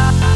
Bye.